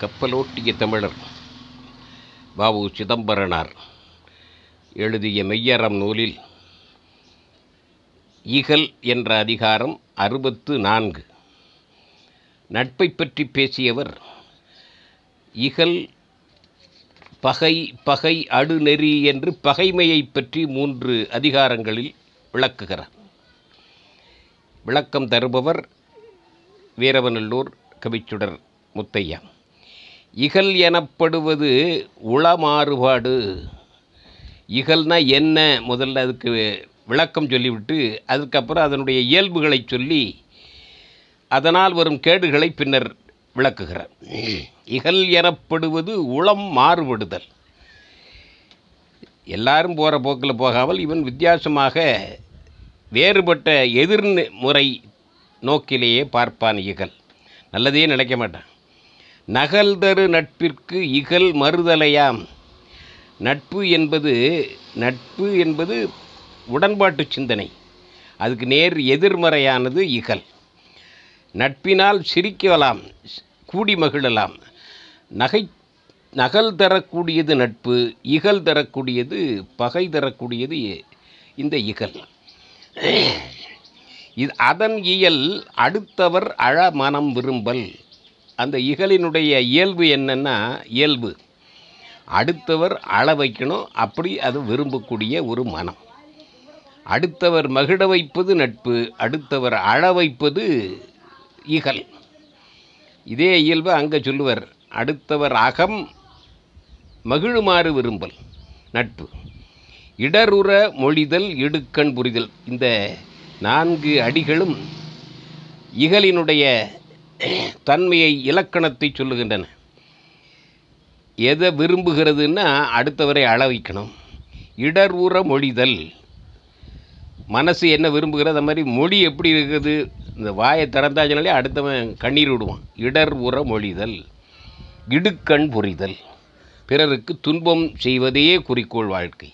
கப்பலோட்டிய தமிழர். வாவு சிதம்பரனார் எழுதிய மெய்யறம் நூலில் இகல் என்ற அதிகாரம் அறுபத்து நான்கு. நட்பை பற்றி பேசியவர் இகல் பகை பகை அடுநெறி என்று பகைமையை பற்றி மூன்று அதிகாரங்களில் விளக்குகிறார். விளக்கம் தருபவர் வீரவநல்லூர் கவிச்சுடர் முத்தையா. இகல் எனப்படுவது உளமாறுபாடு. இகல்னா என்ன? முதல்ல அதுக்கு விளக்கம் சொல்லிவிட்டு அதுக்கப்புறம் அதனுடைய இயல்புகளை சொல்லி அதனால் வரும் கேடுகளை பின்னர் விளக்குகிறார். இகல் எனப்படுவது உளம் மாறுபடுதல். எல்லாரும் போகிற போக்கில் போகாமல் இவன் வித்தியாசமாக வேறுபட்ட எதிர்முறை நோக்கிலேயே பார்ப்பான் இகல். நல்லதே நினைக்க மாட்டான். நகல்தரு நட்பிற்கு இகல் மறுதலையாம். நட்பு என்பது நட்பு என்பது உடன்பாட்டு சிந்தனை. அதுக்கு நேர் எதிர்மறையானது இகல். நட்பினால் சிரிக்கலாம் கூடி மகிழலாம். நகை நகல் தரக்கூடியது நட்பு இகல் தரக்கூடியது பகை தரக்கூடியது இந்த இகல். இது அதன் இயல் அடுத்தவர் அழ மனம் விரும்பல். அந்த இகலினுடைய இயல்பு என்னென்னா இயல்பு. அடுத்தவர் அழ வைக்கணும் அப்படி அது விரும்பக்கூடிய ஒரு மனம். அடுத்தவர் மகிழ வைப்பது நட்பு அடுத்தவர் அழ வைப்பது இகல். இதே இயல்பு அங்கே சொல்லுவர். அடுத்தவர் அகம் மகிழுமாறு விரும்பல் நட்பு. இடருற மொழிதல் இடுக்கண் புரிதல். இந்த நான்கு அடிகளும் இகலினுடைய தன்மையை இலக்கணத்தை சொல்லுகின்றன. எதை விரும்புகிறதுன்னா அடுத்தவரை அளவிக்கணும். இடர் இடர்வுற மொழிதல். மனசு என்ன விரும்புகிறது அந்த மாதிரி மொழி எப்படி இருக்குது? இந்த வாயை திறந்தாச்சினாலே அடுத்தவன் கண்ணீர் விடுவான். இடர் உற மொழிதல். இடுக்கண் புரிதல். பிறருக்கு துன்பம் செய்வதே குறிக்கோள் வாழ்க்கை.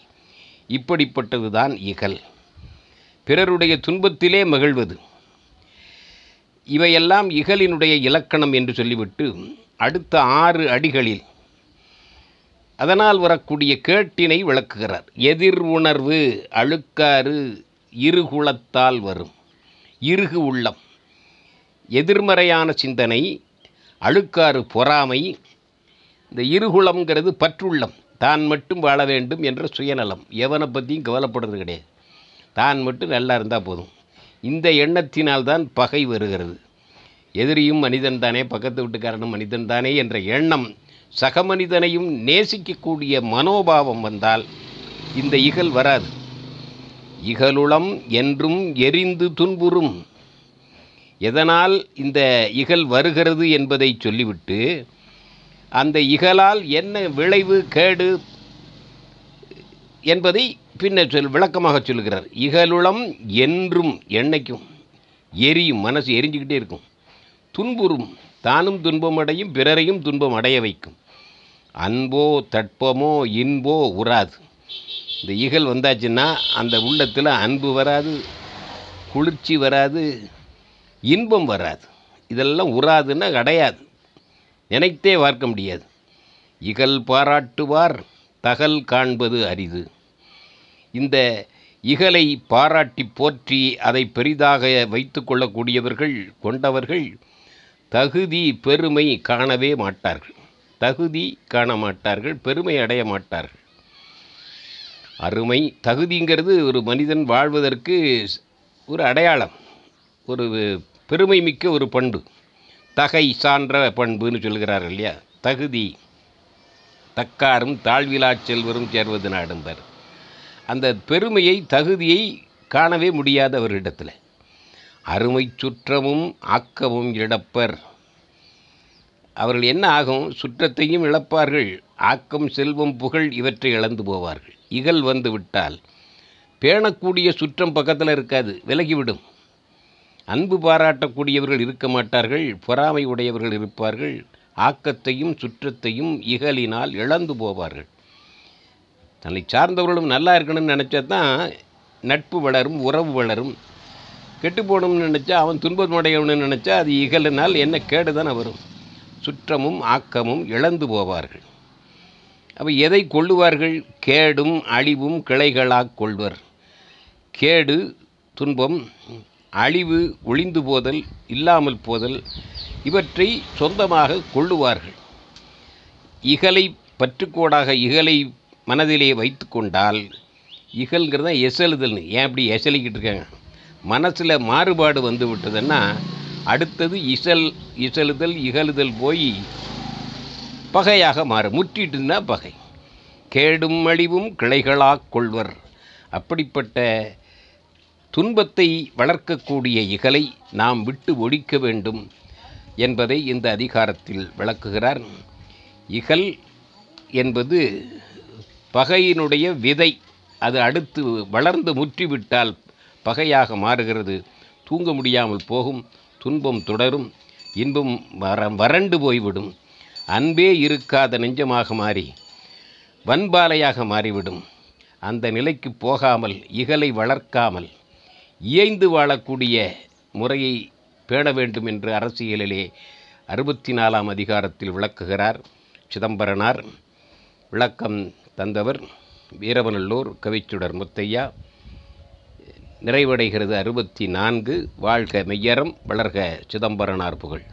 இப்படிப்பட்டது தான் இகல். பிறருடைய துன்பத்திலே மகிழ்வது. இவையெல்லாம் இகலினுடைய இலக்கணம் என்று சொல்லிவிட்டு அடுத்த ஆறு அடிகளில் அதனால் வரக்கூடிய கேட்டினை விளக்குகிறார். எதிர் உணர்வு அழுக்காறு இருகுலத்தால் வரும். இருகு உள்ளம். எதிர்மறையான சிந்தனை அழுக்காறு பொறாமை இந்த இருகுளம்ங்கிறது பற்றுள்ளம். தான் மட்டும் வாழ வேண்டும் என்ற சுயநலம். எவனை பற்றியும் கவலைப்படுறது கிடையாது. தான் மட்டும் நல்லா இருந்தால் போதும். இந்த எண்ணத்தினால்தான் பகை வருகிறது. எதிரியும் மனிதன் தானே பக்கத்து வீட்டுக்காரனும் மனிதன் தானே என்ற எண்ணம் சக மனிதனையும் நேசிக்கக்கூடிய மனோபாவம் வந்தால் இந்த இகல் வராது. இகலுளம் என்றும் எரிந்து துன்புறும். எதனால் இந்த இகல் வருகிறது என்பதை சொல்லிவிட்டு அந்த இகலால் என்ன விளைவு கேடு என்பதை பின்னர் சொல் விளக்கமாக சொல்லுகிறார். இகலுளம் என்றும் என்னைக்கும் எரியும் மனசு எரிஞ்சுக்கிட்டே இருக்கும். துன்புறும் தானும் துன்பம் அடையும் பிறரையும் துன்பம் அடைய வைக்கும். அன்போ தட்பமோ இன்போ உராது இந்த இகல் வந்தாச்சுன்னா அந்த உள்ளத்தில் அன்பு வராது குளிர்ச்சி வராது இன்பம் வராது. இதெல்லாம் உறாதுன்னா கிடையாது நினைத்தே பார்க்க முடியாது. இகல் பாராட்டுவார் தகல் காண்பது அரிது. இந்த இகலை பாராட்டி போற்றி அதை பெரிதாக வைத்து கொள்ளக்கூடியவர்கள் கொண்டவர்கள் தகுதி பெருமை காணவே மாட்டார்கள். தகுதி காண மாட்டார்கள் பெருமை அடைய மாட்டார்கள். அருமை தகுதிங்கிறது ஒரு மனிதன் வாழ்வதற்கு ஒரு அடையாளம் ஒரு பெருமை மிக்க ஒரு பண்பு. தகை சான்ற பண்புன்னு சொல்கிறார்கள் இல்லையா? தகுதி. தக்காரும் தாழ்விலா செல்வரும் சேர்வது நாடும்பர் அந்த பெருமையை தகுதியை காணவே முடியாத அவரிடத்தில் அருமை சுற்றமும் ஆக்கமும் இழப்பர். அவர்கள் என்ன ஆகும்? சுற்றத்தையும் இழப்பார்கள். ஆக்கம் செல்வம் புகழ் இவற்றை இழந்து போவார்கள். இகல் வந்து விட்டால் பேணக்கூடிய சுற்றம் பக்கத்தில் இருக்காது விலகிவிடும். அன்பு பாராட்டக்கூடியவர்கள் இருக்க மாட்டார்கள் பொறாமை உடையவர்கள் இருப்பார்கள். ஆக்கத்தையும் சுற்றத்தையும் இகலினால் இழந்து போவார்கள். தன்னை சார்ந்தவர்களும் நல்லா இருக்கணும்னு நினச்சா தான் நட்பு வளரும் உறவு வளரும். கெட்டு போகணும்னு நினச்சா அவன் துன்பமடையணும்னு நினச்சா அது இகலினால் என்ன கேடு தானே வரும். சுற்றமும் ஆக்கமும் இழந்து போவார்கள். அப்போ எதை கொள்ளுவார்கள்? கேடும் அழிவும் கிளைகளாக கொள்வர். கேடு துன்பம் அழிவு ஒளிந்து போதல் இல்லாமல் போதல் இவற்றை சொந்தமாக கொள்ளுவார்கள். இகலை பற்றுக்கோடாக இகலை மனதிலே வைத்து கொண்டால் இகல்ங்கிறது தான் எசலுதல்னு ஏன் இப்படி எசலிக்கிட்டு இருக்காங்க? மனசில் மாறுபாடு வந்து விட்டதுன்னா அடுத்தது இசல் இசலுதல் இகழுதல் போய் பகையாக மாறும் முற்றிட்டுன்னா பகை. கேடும் அழிவும் கிளைகளாக் கொள்வர். அப்படிப்பட்ட துன்பத்தை வளர்க்கக்கூடிய இகலை நாம் விட்டு ஒழிக்க வேண்டும் என்பதை இந்த அதிகாரத்தில் விளக்குகிறார். இகல் என்பது பகையினுடைய விதை அது அடுத்து வளர்ந்து முற்றிவிட்டால் பகையாக மாறுகிறது. தூங்க முடியாமல் போகும் துன்பம் தொடரும் இன்பம் வர வறண்டு போய்விடும். அன்பே இருக்காத நெஞ்சமாக மாறி வன்பாலையாக மாறிவிடும். அந்த நிலைக்கு போகாமல் இகலை வளர்க்காமல் இயைந்து வாழக்கூடிய முறையை பேண வேண்டும் என்று அரசியலிலே அறுபத்தி நாலாம் அதிகாரத்தில் விளக்குகிறார் சிதம்பரனார். விளக்கம் தந்தவர் வீரவநல்லூர் கவிச்சுடர் முத்தையா. நிறைவடைகிறது அறுபத்தி நான்கு. வாழ்க மெய்யறம் வளர்க சிதம்பரனார் புகழ்.